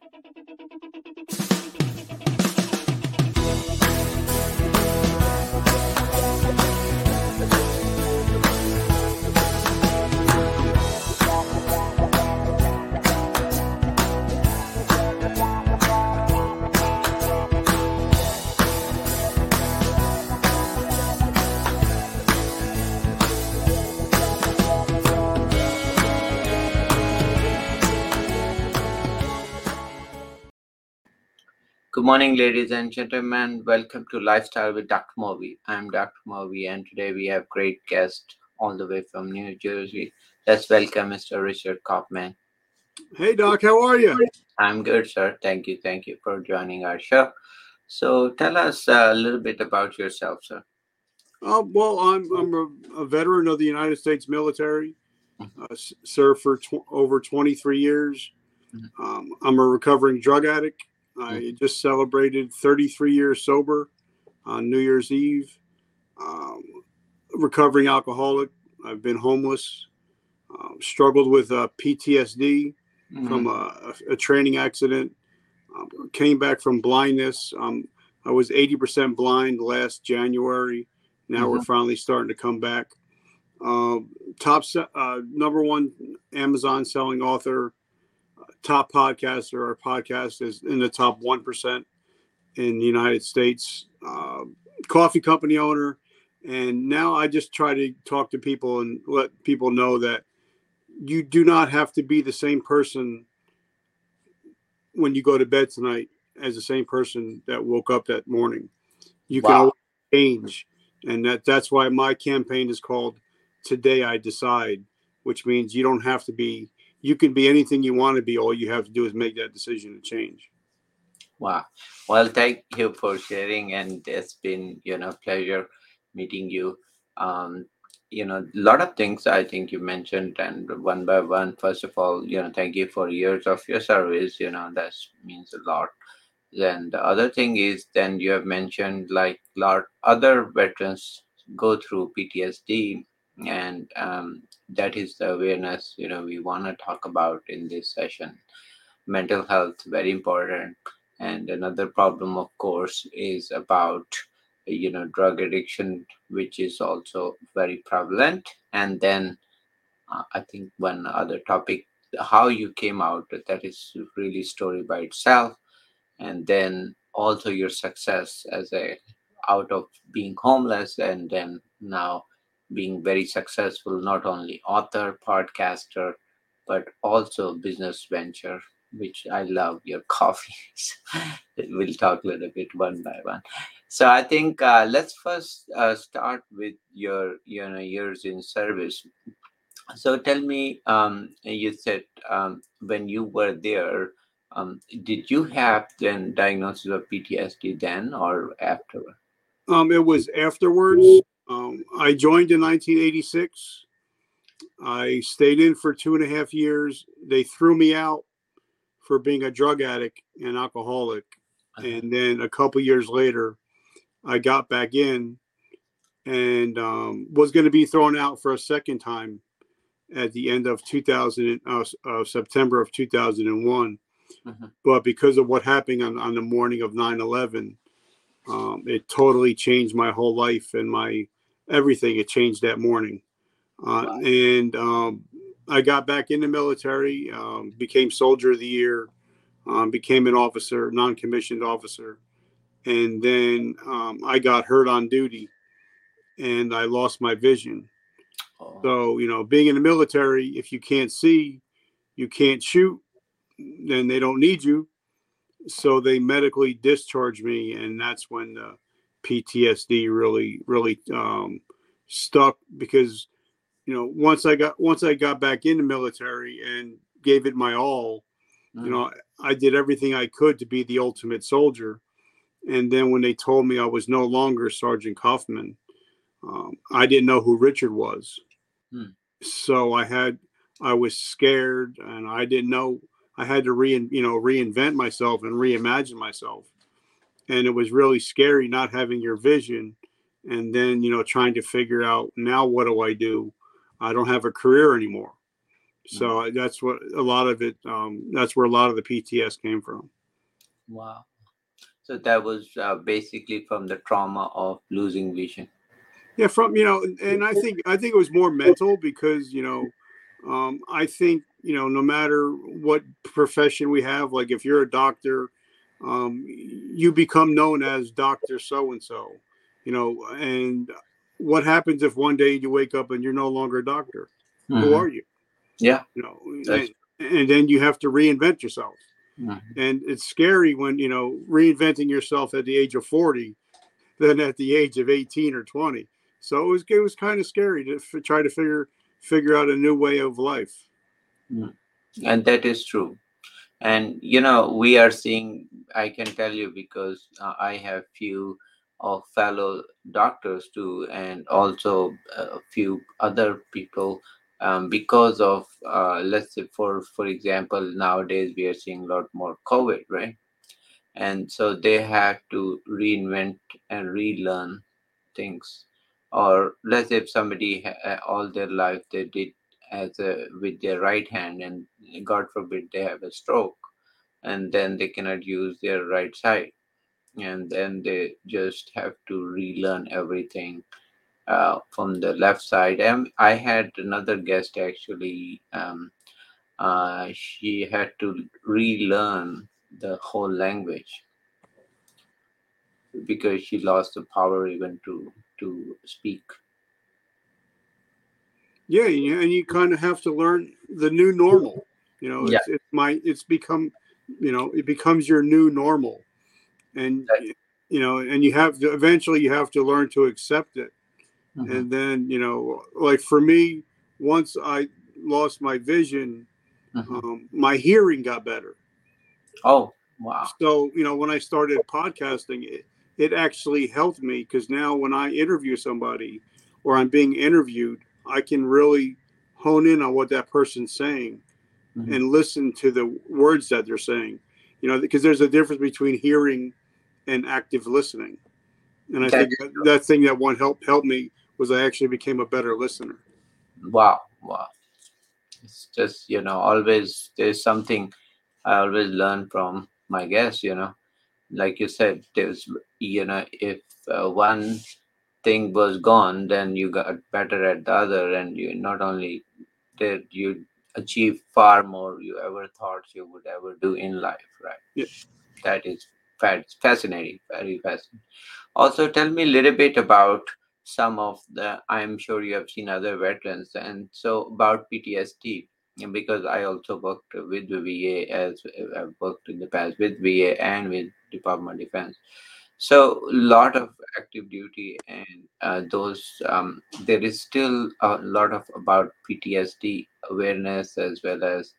Good morning, ladies and gentlemen. Welcome to Lifestyle with Dr. Moby. I'm Dr. Moby, and today we have great guest all the way from New Jersey. Let's welcome Mr. Richard Kaufman. Hey, Doc, how are you? I'm good, sir. Thank you. Thank you for joining our show. So, tell us a little bit about yourself, sir. Uh, well, I'm I'm a, a, veteran of the United States military. Mm-hmm. Uh, served for tw- over 23 years. Mhm. Um, I'm a recovering drug addict. I Mm-hmm. just celebrated 33 years sober on New Year's Eve. Um, recovering alcoholic. I've been homeless. Um, struggled with uh, PTSD from a, a training accident. Um, came back from blindness. Um, I was 80% blind last January. Now we're finally starting to come back. Um, top se- uh, number one Amazon selling author, top podcaster. Our podcast is in the top 1% in the United States. Uh, coffee company owner. And now I just try to talk to people and let people know that you do not have to be the same person when you go to bed tonight as the same person that woke up that morning. You can Wow. always change, and that that's why my campaign is called "Today I Decide," which means you don't have to be. You can be anything you want to be. All you have to do is make that decision to change. Wow. Well, thank you for sharing, and it's been you know pleasure meeting you. Um, you know, a lot of things I think you mentioned, and one by one. First of all, you know, thank you for years of your service. You know, that means a lot. Then the other thing is, then you have mentioned like lot other veterans go through PTSD, and um, that is the awareness you know we want to talk about in this session. Mental health very important and another problem of course is about you know drug addiction which is also very prevalent and then uh, i think one other topic how you came out that is really story by itself and then also your success as a out of being homeless and then now being very successful not only author podcaster but also business venture which I love your coffee. we'll talk a little bit one by one. So I think uh, let's first uh, start with your you know years in service. So tell me, um, you said um, when you were there, um, did you have then diagnosis of PTSD then or afterward? Um, it was afterwards. Um, I joined in 1986. I stayed in for two and a half years. They threw me out for being a drug addict and alcoholic. Uh-huh. And then a couple years later, I got back in and um, was going to be thrown out for a second time at the end of 2000, uh, uh, September of 2001. Mhm. But because of what happened on, on the morning of 9 11, um, it totally changed my whole life and my everything. It changed that morning. Uh, Wow. And um, I got back in the military, um, became soldier of the year, um, became an officer, non-commissioned officer, and then um, I got hurt on duty, and I lost my vision. Oh, So you know, being in the military, if you can't see, you can't shoot, then they don't need you. So they medically discharged me, and that's when the PTSD really, really um, stuck because you know once I got once I got back in the military and gave it my all, mm, you know I did everything I could to be the ultimate soldier. And then when they told me I was no longer Sergeant Kaufman, um, I didn't know who Richard was. Hmm. So I had I was scared and I didn't know I had to re you know reinvent myself and reimagine myself. And it was really scary not having your vision and then you know trying to figure out now what do I do? I don't have a career anymore. So that's what a lot of it. Um, that's where a lot of the PTS came from. Wow. So that was uh, basically from the trauma of losing vision. Yeah, from you know, and I think I think it was more mental because you know, um, I think you know, no matter what profession we have, like if you're a doctor, um, you become known as Doctor So and So, you know, and what happens if one day you wake up and you're no longer a doctor? Mhm. Who are you? Yeah. You know, and, and then you have to reinvent yourself. Mhm. And it's scary when, you know, reinventing yourself at the age of 40 than at the age of 18 or 20. So it was, it was kind of scary to f- try to figure, figure out a new way of life. and that is true and you know we are seeing i can tell you because uh, i have few of fellow doctors too and also a few other people um, because of uh, let's say for for example nowadays we are seeing a lot more covid right? And so they have to reinvent and relearn things. Or let's say if somebody ha- all their life they did as a with their right hand and god forbid they have a stroke and then they cannot use their right side. And then they just have to relearn everything uh, from the left side. And i had another guest actually um, uh, she had to relearn the whole language because she lost the power even to to speak Yeah. And you, and you kind of have to learn the new normal, you know, Yeah. it's, it's my, it's become, you know, it becomes your new normal and, Right. you know, and you have to, eventually you have to learn to accept it. Mhm. and then you know like for me once i lost my vision Mhm. um, my hearing got better oh wow so you know when i started podcasting it, it actually helped me because now when i interview somebody or i'm being interviewed i can really hone in on what that person's saying Mhm. and listen to the words that they're saying you know because there's a difference between hearing and active listening. And i think that, that thing that one helped helped me was i actually became a better listener. Wow wow. It's just you know always there's something i always learn from my guests you know. Like you said there's you know if uh, one thing was gone then you got better at the other and you not only did you achieve far more you ever thought you would ever do in life right? Yeah. that is fascinating very fascinating. Also tell me a little bit about some of the i'm sure you have seen other veterans and so about ptsd because i also worked with the va as i've worked in the past with va and with department of defense so a lot of active duty and uh, those um, there is still a lot of about ptsd awareness as well as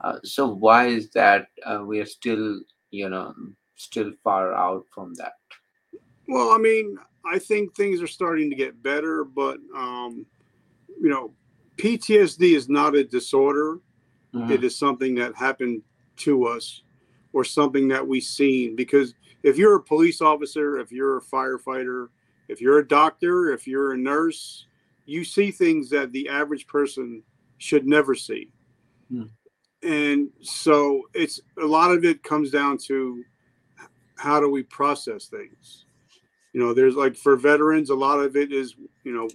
uh, so why is that uh, we are still you know still far out from that? Well i mean i think things are starting to get better but um you know ptsd is not a disorder. It is something that happened to us or something that we've seen because if you're a police officer if you're a firefighter if you're a doctor if you're a nurse you see things that the average person should never see. Hmm. and so it's a lot of it comes down to how do we process things? You know there's like for veterans a lot of it is you know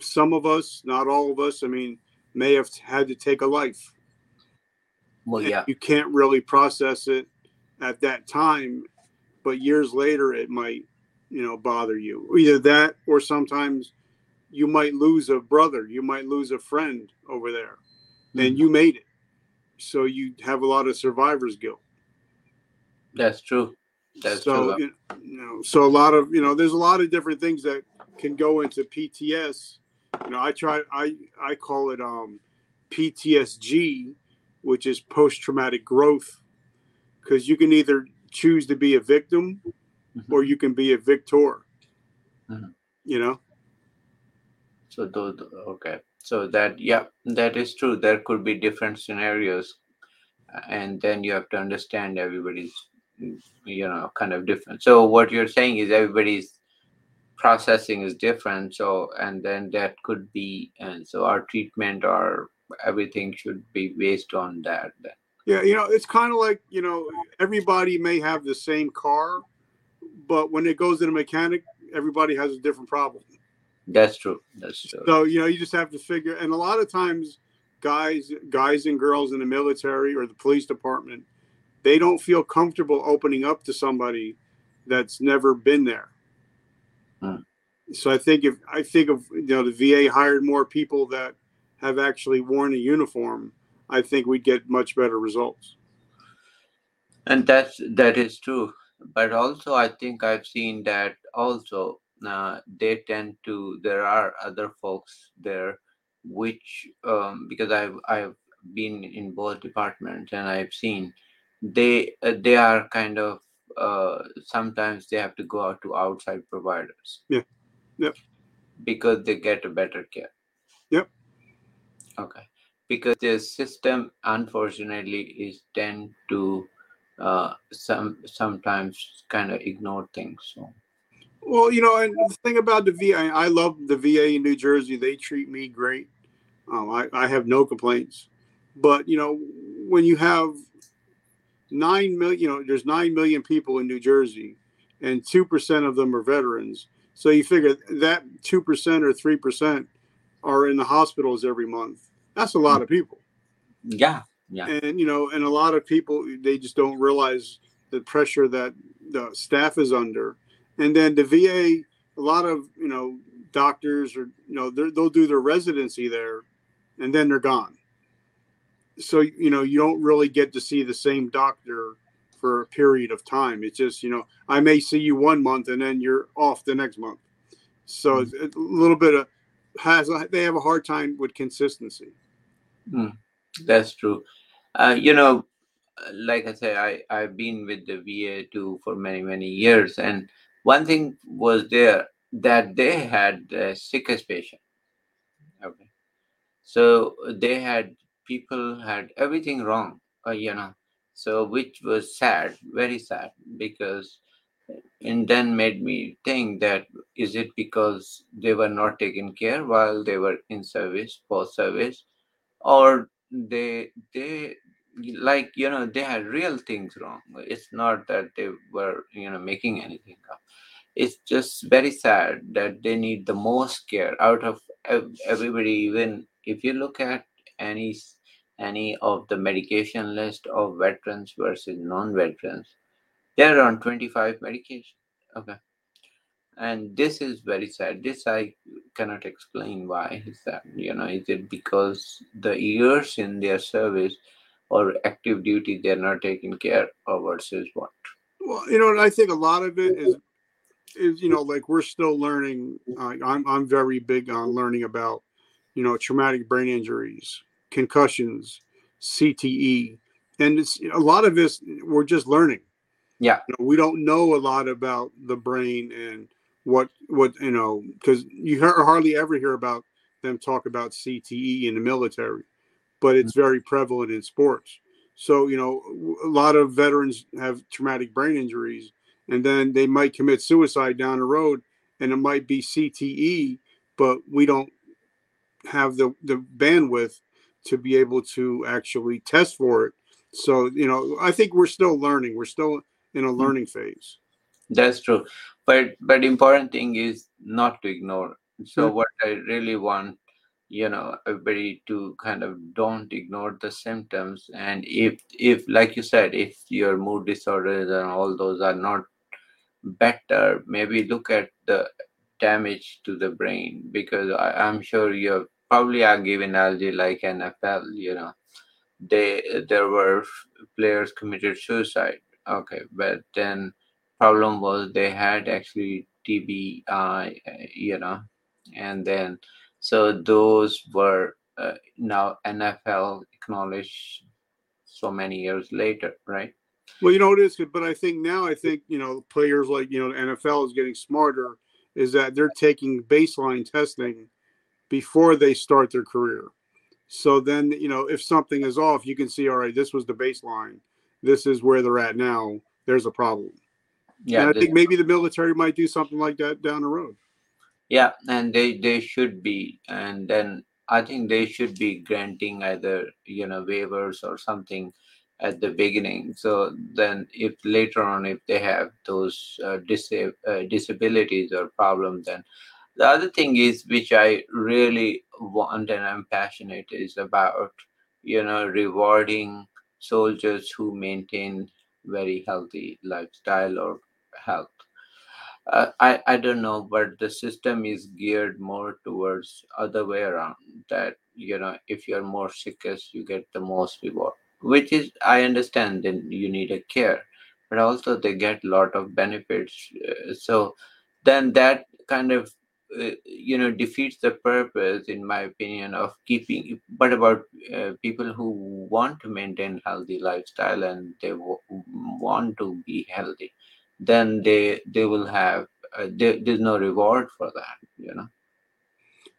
some of us not all of us i mean may have had to take a life well yeah. you can't really process it at that time but years later it might you know bother you. Either that or sometimes you might lose a brother you might lose a friend over there and Mhm. you made it. So you have a lot of survivor's guilt. That's true. That's so true. you know so a lot of you know there's a lot of different things that can go into pts you know i try i i call it um ptsg which is post-traumatic growth because you can either choose to be a victim Mhm. or you can be a victor Mhm. you know So those okay. So that yeah, that is true. There could be different scenarios, and then you have to understand everybody's, you know, kind of different. So what you're saying is everybody's processing is different. So and then that could be and so our treatment or everything should be based on that. Then. Yeah, you know, it's kind of like you know, everybody may have the same car, but when it goes to the mechanic, everybody has a different problem. That's true. That's true. So you know, you just have to figure. And a lot of times, guys, guys and girls in the military or the police department, they don't feel comfortable opening up to somebody that's never been there. Hmm. So I think if I think of you know the VA hired more people that have actually worn a uniform, I think we'd get much better results. and that's that is true but also i think i've seen that also uh, they tend to there are other folks there which um, because i've i've been in both departments and i've seen they uh, they are kind of uh, sometimes they have to go out to outside providers Yeah. Yep. because they get a better care Yep. Okay because the system unfortunately is tend to uh, some sometimes kind of ignore things. So Well, you know, and the thing about the VA, I love the VA in New Jersey. They treat me great. Um, I, I have no complaints. But you know, when you have nine million, you know, there's nine million people in New Jersey, and two percent of them are veterans. So you figure that two percent or three percent are in the hospitals every month. That's a lot of people. yeah, yeah, and you know and a lot of people they just don't realize the pressure that the staff is under. And then the va a lot of you know doctors or you know they'll do their residency there and then they're gone. So you know you don't really get to see the same doctor for a period of time. It's just you know i may see you one month and then you're off the next month. So hmm. it's a little bit of has a, they have a hard time with consistency that's true. Uh, you know, like I said, I I've been with the VA too for many many years, and one thing was there that they had the sickest patient. Okay, so they had people had everything wrong, uh, you know, so which was sad, very sad, because and then made me think that is it because they were not taken care while they were in service post service? Or they they like you know they had real things wrong. It's not that they were you know making anything up. It's just very sad that they need the most care out of everybody. Even if you look at any any of the medication list of veterans versus non-veterans they're on 25 medication okay and this is very sad this i cannot explain why is that you know is it because the years in their service or active duty they're not taking care of versus what Well, you know, and I think a lot of it is is you know like we're still learning. Uh, I'm I'm very big on learning about you know traumatic brain injuries, concussions, CTE, and it's a lot of this we're just learning. Yeah. You know, we don't know a lot about the brain and what what you know because you hardly ever hear about them talk about CTE in the military, but it's very prevalent in sports. So you know a lot of veterans have traumatic brain injuries, and then they might commit suicide down the road, and it might be CTE, but we don't have the the bandwidth to be able to actually test for it. So you know I think we're still learning. We're still in a learning phase. that's true. But but important thing is not to ignore. So Mhm. what i really want you know everybody to kind of don't ignore the symptoms. And if if like you said if your mood disorders and all those are not better maybe look at the damage to the brain. Because I, i'm sure you probably are given analogy like nfl you know. They there were players committed suicide okay but then problem was they had actually tbi uh, you know and then so those were uh, now nfl acknowledged so many years later right Well, you know it is, but I think now I think you know players like you know the NFL is getting smarter. Is that they're taking baseline testing before they start their career. So then you know if something is off, you can see all right, this was the baseline. This is where they're at now. There's a problem. yeah and I think maybe the military might do something like that down the road. yeah and they they should be and then I think they should be granting either you know waivers or something at the beginning. So then, if later on, if they have those uh, uh, disabilities or problems, then the other thing is which I really want and I'm passionate is about you know rewarding soldiers who maintain very healthy lifestyle or health uh, I I don't know, but the system is geared more towards other way around. That you know, if you're more sickest, you get the most reward, which is I understand. Then you need a care, but also they get a lot of benefits. Uh, so then that kind of uh, you know defeats the purpose in my opinion of keeping but about uh, people who want to maintain healthy lifestyle and they w- want to be healthy then they they will have uh, there, there's no reward for that you know?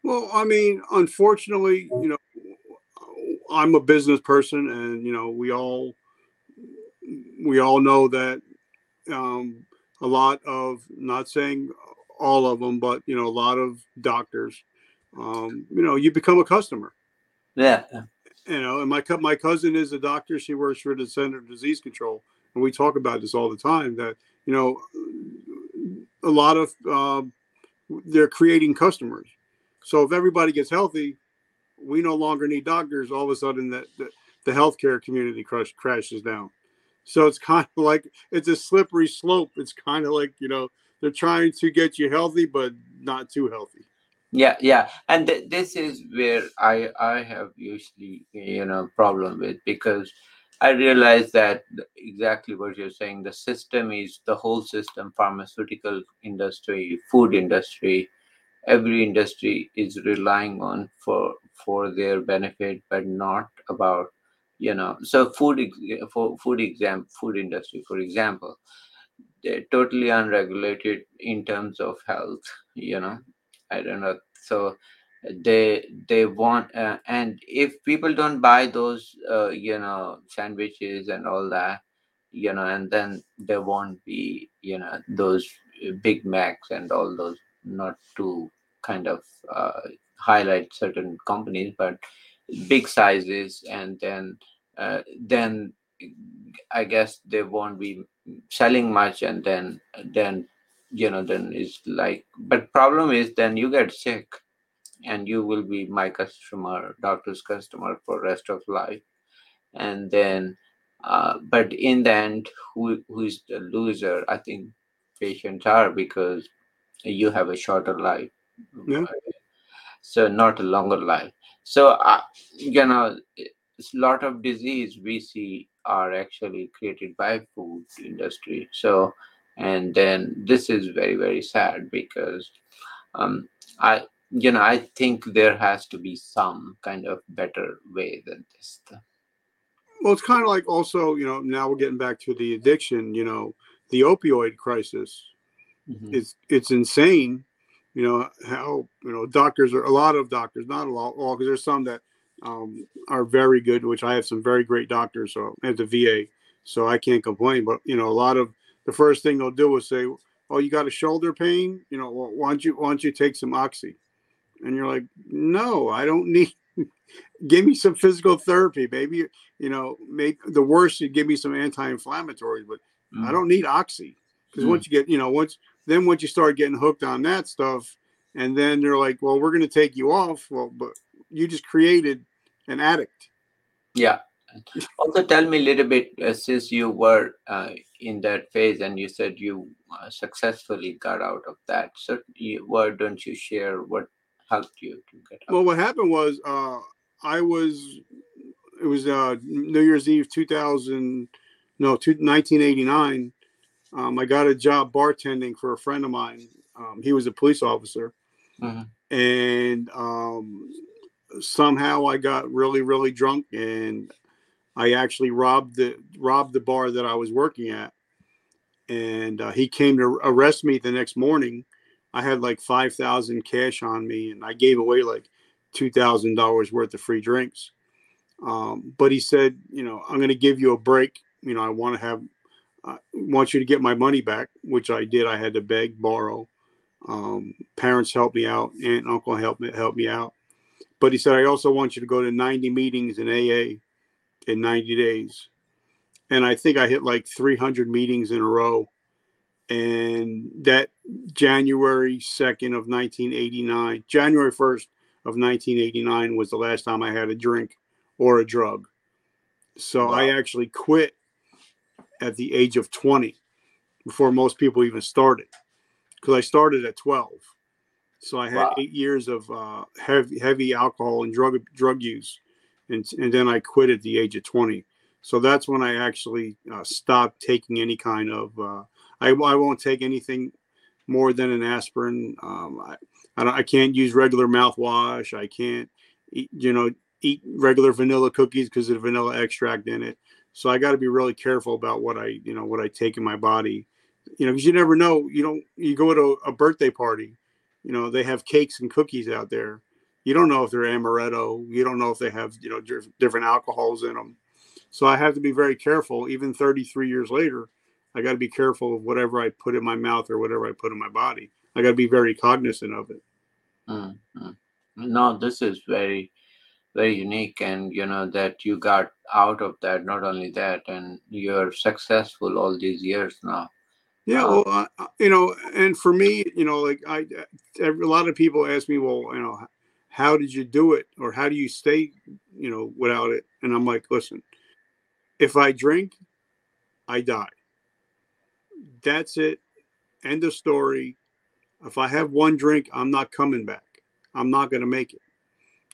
Well, I mean, unfortunately, you know, I'm a business person, and you know, we all we all know that um, a lot of not saying all of them, but you know, a lot of doctors, um, you know, you become a customer. yeah You know, and my co- my cousin is a doctor. She works for the Center of Disease Control, and we talk about this all the time. That you know, a lot of um, they're creating customers. So if everybody gets healthy, we no longer need doctors. All of a sudden, that the, the healthcare community crush, crashes down. So it's kind of like it's a slippery slope. It's kind of like you know they're trying to get you healthy, but not too healthy. yeah yeah and th- this is where i i have usually you know problem with because i realize that exactly what you're saying the system is the whole system pharmaceutical industry food industry every industry is relying on for for their benefit but not about you know so food for food exam food industry for example totally unregulated in terms of health you know i don't know. So they they want uh, and if people don't buy those uh, you know sandwiches and all that you know and then there won't be you know those uh, big macs and all those not to kind of uh, highlight certain companies but big sizes and then uh, then i guess they won't be selling much and then then you know then it's like but problem is then you get sick and you will be my customer doctor's customer for rest of life. And then uh, but in the end who who is the loser? I think patients are because you have a shorter life. Yeah. so not a longer life. So uh, you know it's a lot of disease we see are actually created by food industry so and then this is very very sad because um i you know i think there has to be some kind of better way than this Well, it's kind of like also, you know, now we're getting back to the addiction. You know, the opioid crisis. Mhm. It's it's insane. You know how you know doctors are a lot of doctors, not a lot, all because there's some that um, are very good, which I have some very great doctors so at the VA, so I can't complain. But you know, a lot of the first thing they'll do is say, "Oh, you got a shoulder pain? You know, well, why don't you why don't you take some oxy?" And you're like, "No, I don't need." give me some physical therapy, baby. You know, make the worst. You give me some anti-inflammatories, but I don't need oxy because Mm. once you get, you know, once then once you start getting hooked on that stuff, and then they're like, well, we're going to take you off. Well, but you just created an addict. Yeah. Also, tell me a little bit uh, since you were uh, in that phase and you said you uh, successfully got out of that. So, you, why don't you share what helped you to get out? Well, what happened was uh, I was it was uh, New Year's Eve 2000 no two, 1989. Um, I got a job bartending for a friend of mine. Um, he was a police officer, Mhm. and um, somehow I got really really drunk and I actually robbed the robbed the bar that I was working at, and uh, he came to arrest me the next morning. I had like five thousand cash on me, and I gave away like two thousand dollars worth of free drinks. Um, but he said, you know, I'm going to give you a break. You know, I want to have, I want you to get my money back, which I did. I had to beg, borrow. Um, parents helped me out, aunt, and uncle helped me help me out. But he said, I also want you to go to 90 meetings in AA in 90 days. And I think I hit like 300 meetings in a row. And that January 2nd of 1989, January 1st of 1989 was the last time I had a drink or a drug. So wow. I actually quit at the age of 20 before most people even started because I started at 12. So I had wow. eight years of uh, heavy, heavy alcohol and drug drug use, and and then I quit at the age of 20. So that's when I actually uh, stopped taking any kind of. Uh, I I won't take anything more than an aspirin. Um, I I, I, can't use regular mouthwash. I can't eat, you know eat regular vanilla cookies because of the vanilla extract in it. So I got to be really careful about what I you know what I take in my body. You know, because you never know. You don't. You go to a birthday party you know they have cakes and cookies out there. You don't know if they're amaretto. You don't know if they have you know different alcohols in them so i have to be very careful. Even 33 years later i got to be careful of whatever i put in my mouth or whatever i put in my body. I got to be very cognizant of it. Mm-hmm. no this is very very unique and you know that you got out of that not only that and you're successful all these years now yeah, well, uh, you know, and for me, you know, like I, a lot of people ask me, well, you know, how did you do it, or how do you stay, you know, without it? And I'm like, listen, if I drink, I die. That's it. End of story. If I have one drink, I'm not coming back. I'm not going to make it.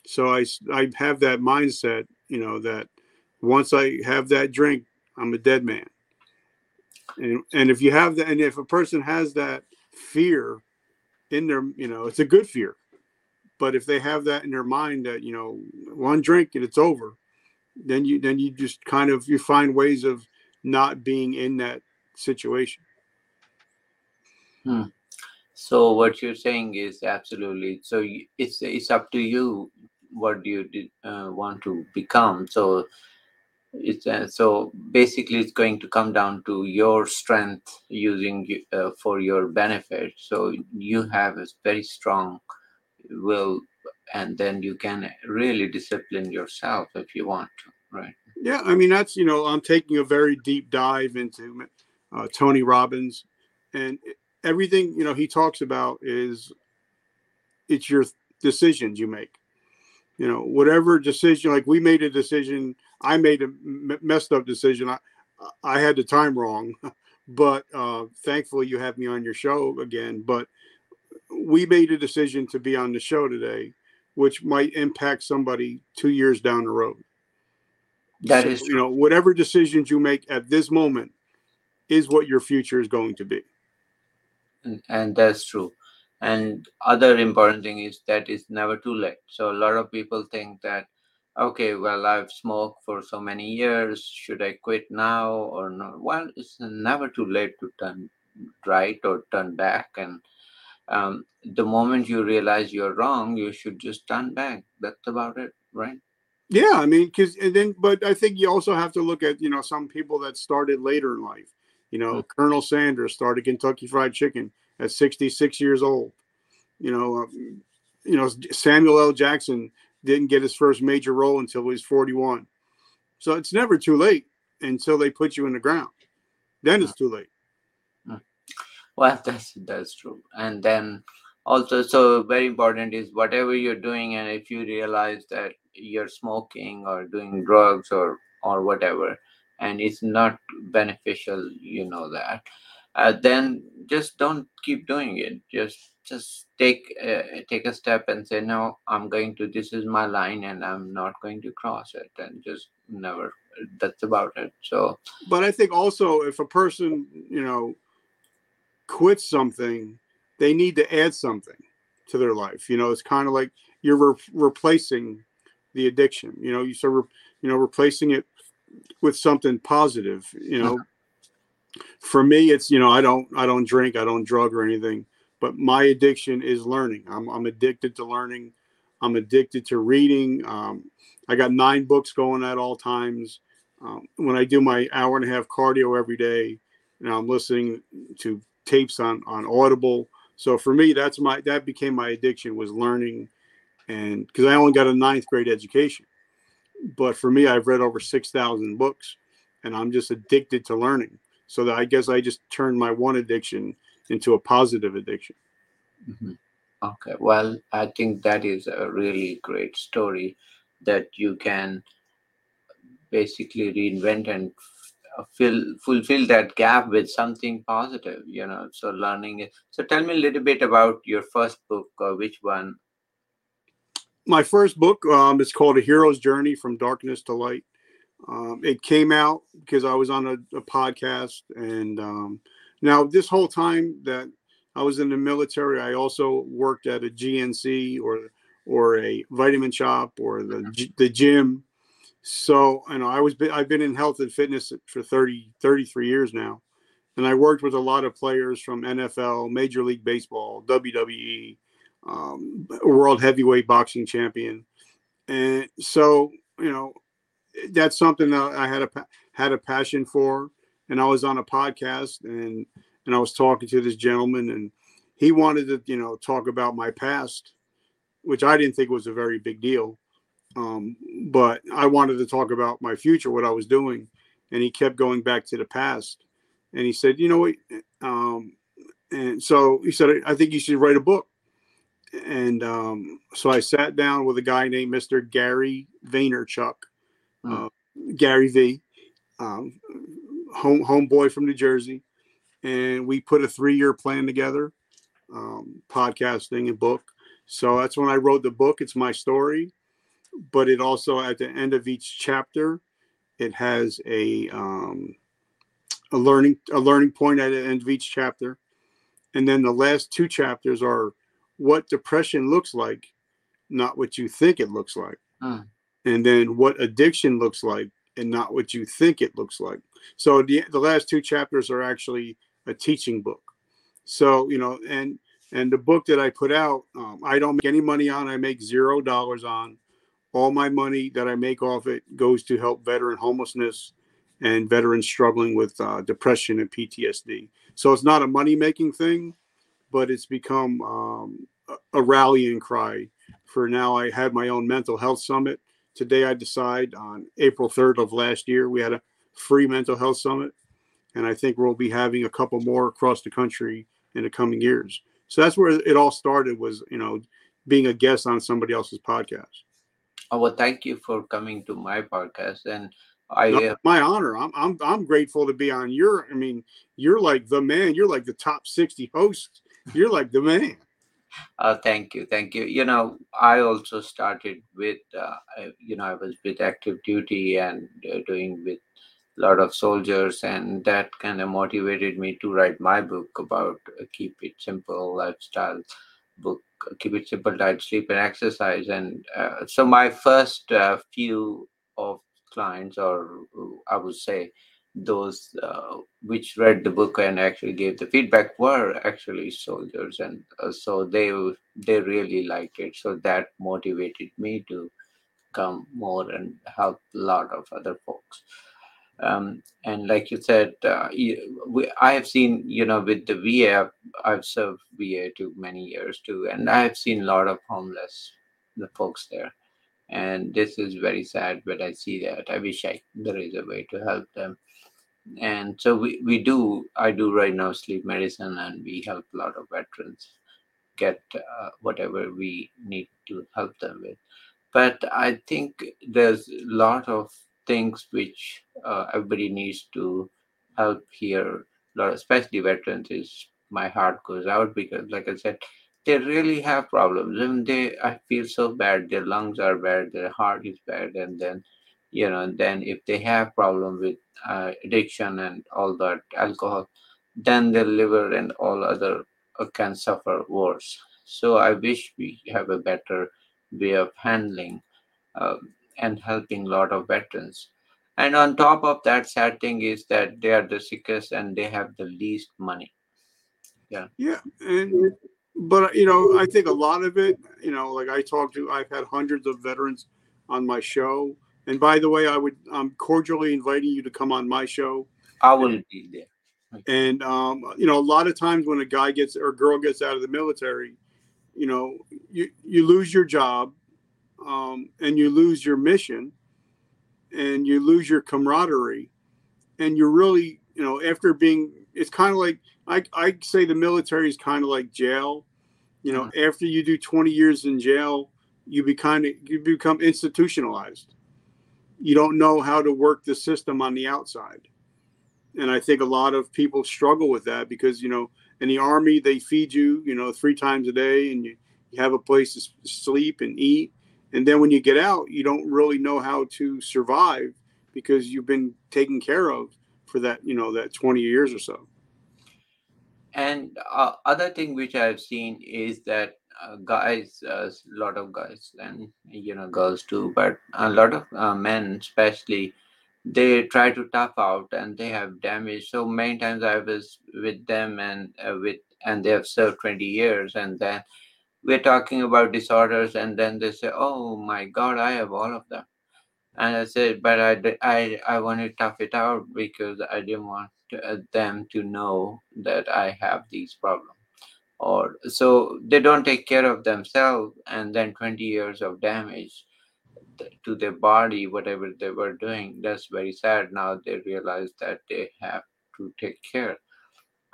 So I, I have that mindset, you know, that once I have that drink, I'm a dead man and, and if you have that and if a person has that fear in their you know it's a good fear. But if they have that in their mind that you know one drink and it's over then you then you just kind of you find ways of not being in that situation. Hmm. so what you're saying is absolutely so it's it's up to you what do you uh, want to become. So it's uh, so basically it's going to come down to your strength using uh, for your benefit. So you have a very strong will and then you can really discipline yourself if you want to right? Yeah i mean that's you know i'm taking a very deep dive into uh, tony robbins and everything you know he talks about is it's your decisions you make. You know whatever decision like we made a decision I made a m- messed up decision. I I had the time wrong, but uh, thankfully you have me on your show again. But we made a decision to be on the show today, which might impact somebody two years down the road. That so, is, you know, whatever decisions you make at this moment is what your future is going to be. And, and that's true. And other important thing is that it's never too late. So a lot of people think that okay, well, I've smoked for so many years. Should I quit now or not? Well, it's never too late to turn right or turn back. And um, the moment you realize you're wrong, you should just turn back. That's about it, right? Yeah, I mean, because and then, but I think you also have to look at you know some people that started later in life. You know, mm-hmm. Colonel Sanders started Kentucky Fried Chicken at 66 years old. You know, um, you know Samuel L. Jackson didn't get his first major role until he was 41. So it's never too late until they put you in the ground. Then it's too late. Well, that's that's true. And then also, so very important is whatever you're doing, and if you realize that you're smoking or doing drugs or or whatever, and it's not beneficial, you know that, uh, then just don't keep doing it. Just just take uh, take a step and say no i'm going to this is my line and i'm not going to cross it and just never that's about it so but i think also if a person you know quits something they need to add something to their life you know it's kind of like you're re- replacing the addiction you know you sort of you know replacing it with something positive you know uh-huh. For me it's you know i don't i don't drink i don't drug or anything but my addiction is learning. I'm, I'm addicted to learning. I'm addicted to reading. Um, I got nine books going at all times. Um, when I do my hour and a half cardio every day, and I'm listening to tapes on on Audible. So for me, that's my that became my addiction was learning, and because I only got a ninth grade education, but for me, I've read over six thousand books, and I'm just addicted to learning. So that I guess I just turned my one addiction into a positive addiction. Mhm. Okay, well, I think that is a really great story that you can basically reinvent and fill fulfill that gap with something positive. You know, so learning it. So tell me a little bit about your first book, or which one? My first book um, is called A Hero's Journey from Darkness to Light. Um, it came out because I was on a, a podcast, and um, now this whole time that I was in the military, I also worked at a GNC or or a vitamin shop or the the gym. So you know, I was I've been in health and fitness for 30 33 years now, and I worked with a lot of players from NFL, Major League Baseball, WWE, um, World Heavyweight Boxing Champion, and so you know that's something that I had a had a passion for, and I was on a podcast and and I was talking to this gentleman and he wanted to you know talk about my past, which I didn't think was a very big deal, um, but I wanted to talk about my future, what I was doing, and he kept going back to the past, and he said, you know what, um, and so he said, I think you should write a book. And um, so I sat down with a guy named Mr. Gary Vaynerchuk, Uh, Gary V, um, home homeboy from New Jersey, and we put a three year plan together, um, podcasting and book. So that's when I wrote the book. It's my story, but it also at the end of each chapter, it has a um, a learning a learning point at the end of each chapter, and then the last two chapters are what depression looks like, not what you think it looks like Hmm. And then what addiction looks like and not what you think it looks like. So the, the last two chapters are actually a teaching book. So you know and and the book that i put out um, i don't make any money on i make zero dollars on. All my money that i make off it goes to help veteran homelessness and veterans struggling with uh, depression and ptsd so it's not a money making thing but it's become um, a- a rallying cry for now. I had my own mental health summit today I decide on April 3rd of last year, we had a free mental health summit. And I think we'll be having a couple more across the country in the coming years. So that's where it all started was, you know, being a guest on somebody else's podcast. Oh, well, thank you for coming to my podcast, and I. No, Uh, my honor. I'm, I'm, I'm grateful to be on your, I mean, you're like the man, you're like the top 60 hosts. You're like the man. Uh, thank you, thank you. You know, I also started with, uh, you know, I was with active duty and uh, doing with a lot of soldiers, and that kind of motivated me to write my book about uh, keep it simple lifestyle book. Keep it simple, diet, sleep, and exercise. And uh, so my first uh, few of clients, or I would say, those uh, which read the book and actually gave the feedback were actually soldiers and uh, so they they really liked it. So that motivated me to come more and help a lot of other folks. Um, and like you said uh, we, i have seen you know with the va I've, served va too many years too and i have seen a lot of homeless the folks there. And this is very sad but i see that. I wish i there is a way to help them and so we, we do i do right now sleep medicine and we help a lot of veterans get uh, whatever we need to help them with. But i think there's a lot of things which uh, everybody needs to help here. Especially veterans is my heart goes out because like i said they really have problems and they i feel so bad. Their lungs are bad their heart is bad and then you know then if they have problem with uh, addiction and all that alcohol then their liver and all other uh, can suffer worse so i wish we have a better way of handling um, and helping a lot of veterans and on top of that sad thing is that they are the sickest and they have the least money Yeah. Yeah. And, but, you know, I think a lot of it, you know, like I talked to, I've had hundreds of veterans on my show. And by the way, I would, I'm cordially inviting you to come on my show. i wouldn't be there And um, you know, a lot of times when a guy gets or girl gets out of the military, you know, you you lose your job um, and you lose your mission and you lose your camaraderie and you're really you know after being it's kind of like I, I say the military is kind of like jail you know mm-hmm. after you do 20 years in jail you be kind of you become institutionalized you don't know how to work the system on the outside. And i think a lot of people struggle with that because you know in the army they feed you you know three times a day and you, you have a place to sleep and eat. And then when you get out you don't really know how to survive because you've been taken care of for that you know that 20 years or so. And uh, other thing which i've seen is that uh, guys a uh, lot of guys and you know girls too but a lot of uh, men especially they try to tough out and they have damage so many times i was with them and uh, with and they have served 20 years and then we're talking about disorders and then they say oh my god i have all of them. And i said but i i, I want to tough it out because i didn't want uh, them to know that i have these problems or so they don't take care of themselves and then 20 years of damage to their body whatever they were doing that's very sad now they realize that they have to take care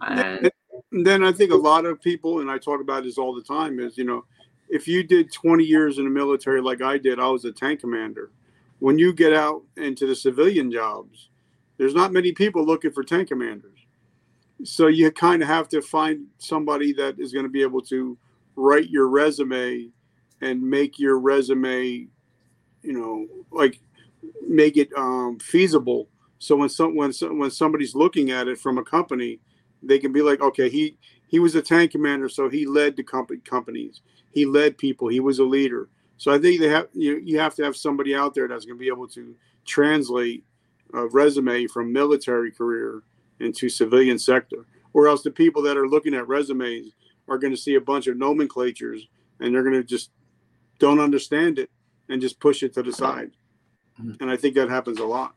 and then I think a lot of people, and I talk about this all the time, is you know, if you did 20 years in the military like I did, I was a tank commander. When you get out into the civilian jobs, there's not many people looking for tank commanders. So you kind of have to find somebody that is going to be able to write your resume and make your resume, you know, like make it um, feasible. So when some when some, when somebody's looking at it from a company, they can be like, okay, he he was a tank commander, so he led the company companies. He led people. He was a leader. So I think they have you you have to have somebody out there that's going to be able to translate a resume from military career into civilian sector, or else the people that are looking at resumes are going to see a bunch of nomenclatures and they're going to just don't understand it and just push it to the side. Mm-hmm. And I think that happens a lot.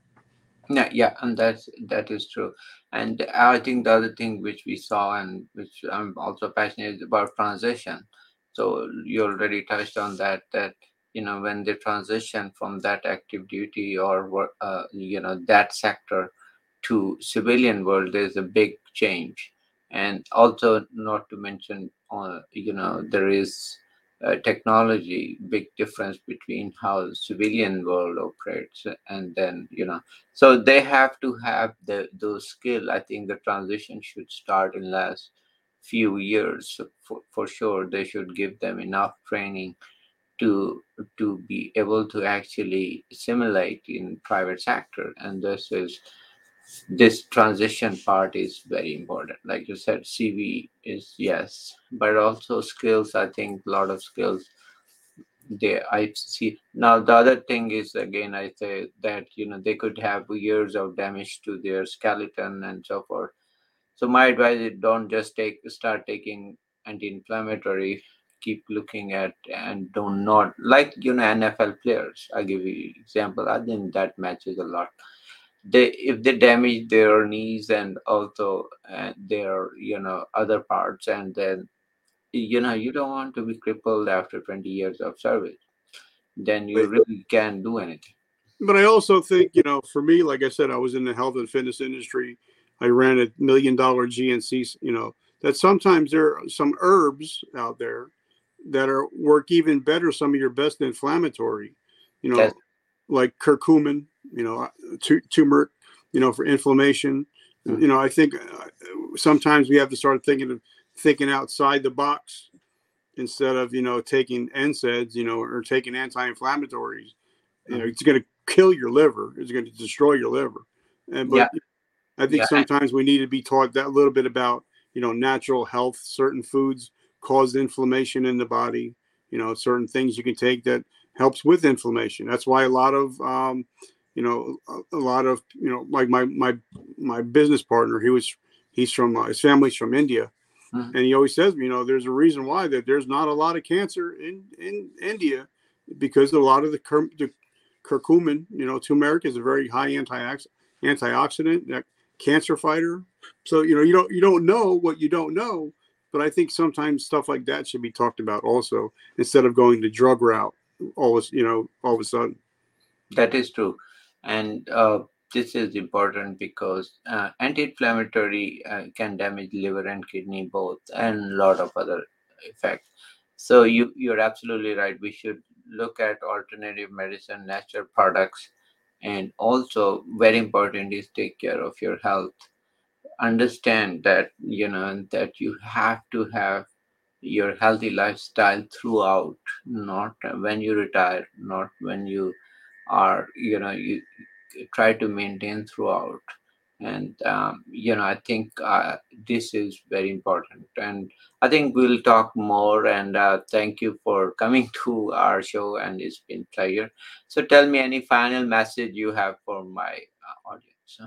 Yeah, yeah, and that's that is true. And I think the other thing which we saw and which I'm also passionate about transition. So you already touched on that. That you know when they transition from that active duty or uh, you know that sector to civilian world, there's a big change. And also, not to mention, uh, you know, there is uh, technology big difference between how civilian world operates and then you know. So they have to have the those skill. I think the transition should start in last few years. For, for sure they should give them enough training to to be able to actually simulate in private sector. And this is this transition part is very important. Like you said cv is yes but also skills i think a lot of skills they i see. Now the other thing is again i say that you know they could have years of damage to their skeleton and so forth. So my advice is don't just take start taking anti-inflammatory keep looking at and do not like you know nfl players. I give you example. I think that matches a lot they if they damage their knees and also uh, their you know other parts and then you know you don't want to be crippled after 20 years of service then you really can't do anything but i also think you know for me like i said i was in the health and fitness industry i ran a million dollar gnc you know that sometimes there are some herbs out there that are work even better some of your best inflammatory you know yes. like curcumin you know, turmeric, you know, for inflammation. Mm-hmm. You know, I think uh, sometimes we have to start thinking of thinking outside the box instead of you know taking NSAIDs, you know, or taking anti-inflammatories. You know, hmm. it's going to kill your liver. It's going to destroy your liver. And but yeah. I think yeah. sometimes we need to be taught that little bit about you know natural health. Certain foods cause inflammation in the body. You know, certain things you can take that helps with inflammation. That's why a lot of um, you know, a, a, lot of, you know, like my, my, my business partner, he was, he's from, uh, his family's from India. Mm-hmm. And he always says, you know, there's a reason why that there's not a lot of cancer in, in India because a lot of the, cur- the curcumin, you know, turmeric is a very high anti antioxidant, that cancer fighter. So, you know, you don't, you don't know what you don't know, but I think sometimes stuff like that should be talked about also instead of going the drug route. all of you know all of a sudden. That is true, and uh, this is important because uh, anti-inflammatory uh, can damage liver and kidney both, and a lot of other effects. So you you're absolutely right. We should look at alternative medicine, natural products, and also very important is take care of your health. Understand that you know that you have to have your healthy lifestyle throughout, not when you retire, not when you are you know you try to maintain throughout. And um, you know i think uh, this is very important. And i think we'll talk more. And uh, thank you for coming to our show. And it's been pleasure. So tell me any final message you have for my uh, audience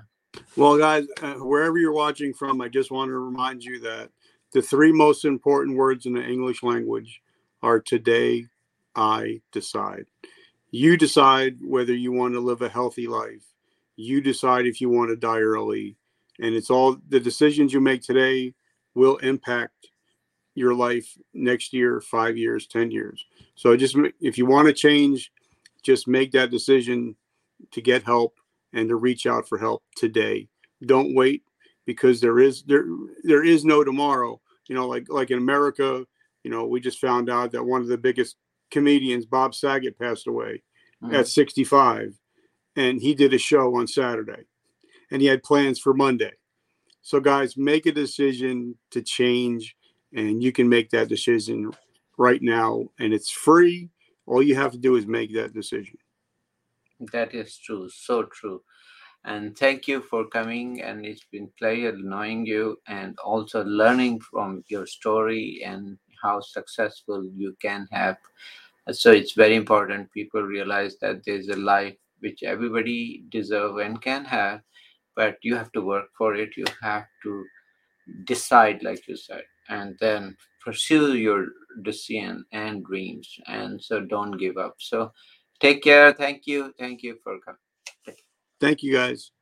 well guys uh, wherever you're watching from i just want to remind you that the three most important words in the english language are today i decide you decide whether you want to live a healthy life. You decide if you want to die early. And it's all the decisions you make today will impact your life next year five years ten years. So just if you want to change just make that decision to get help and to reach out for help today. Don't wait because there is there there is no tomorrow. You know like like in america you know we just found out that one of the biggest comedians bob saget passed away mm-hmm. at 65 and he did a show on Saturday and he had plans for Monday. So, guys, make a decision to change, and you can make that decision right now, and it's free. All you have to do is make that decision. That is true, so true. And thank you for coming, and it's been pleasure knowing you and also learning from your story and how successful you can have. So it's very important people realize that there's a life which everybody deserve and can have but you have to work for it. You have to decide like you said and then pursue your decision and dreams. And so don't give up. So take care. Thank you. Thank you for coming. Thank you guys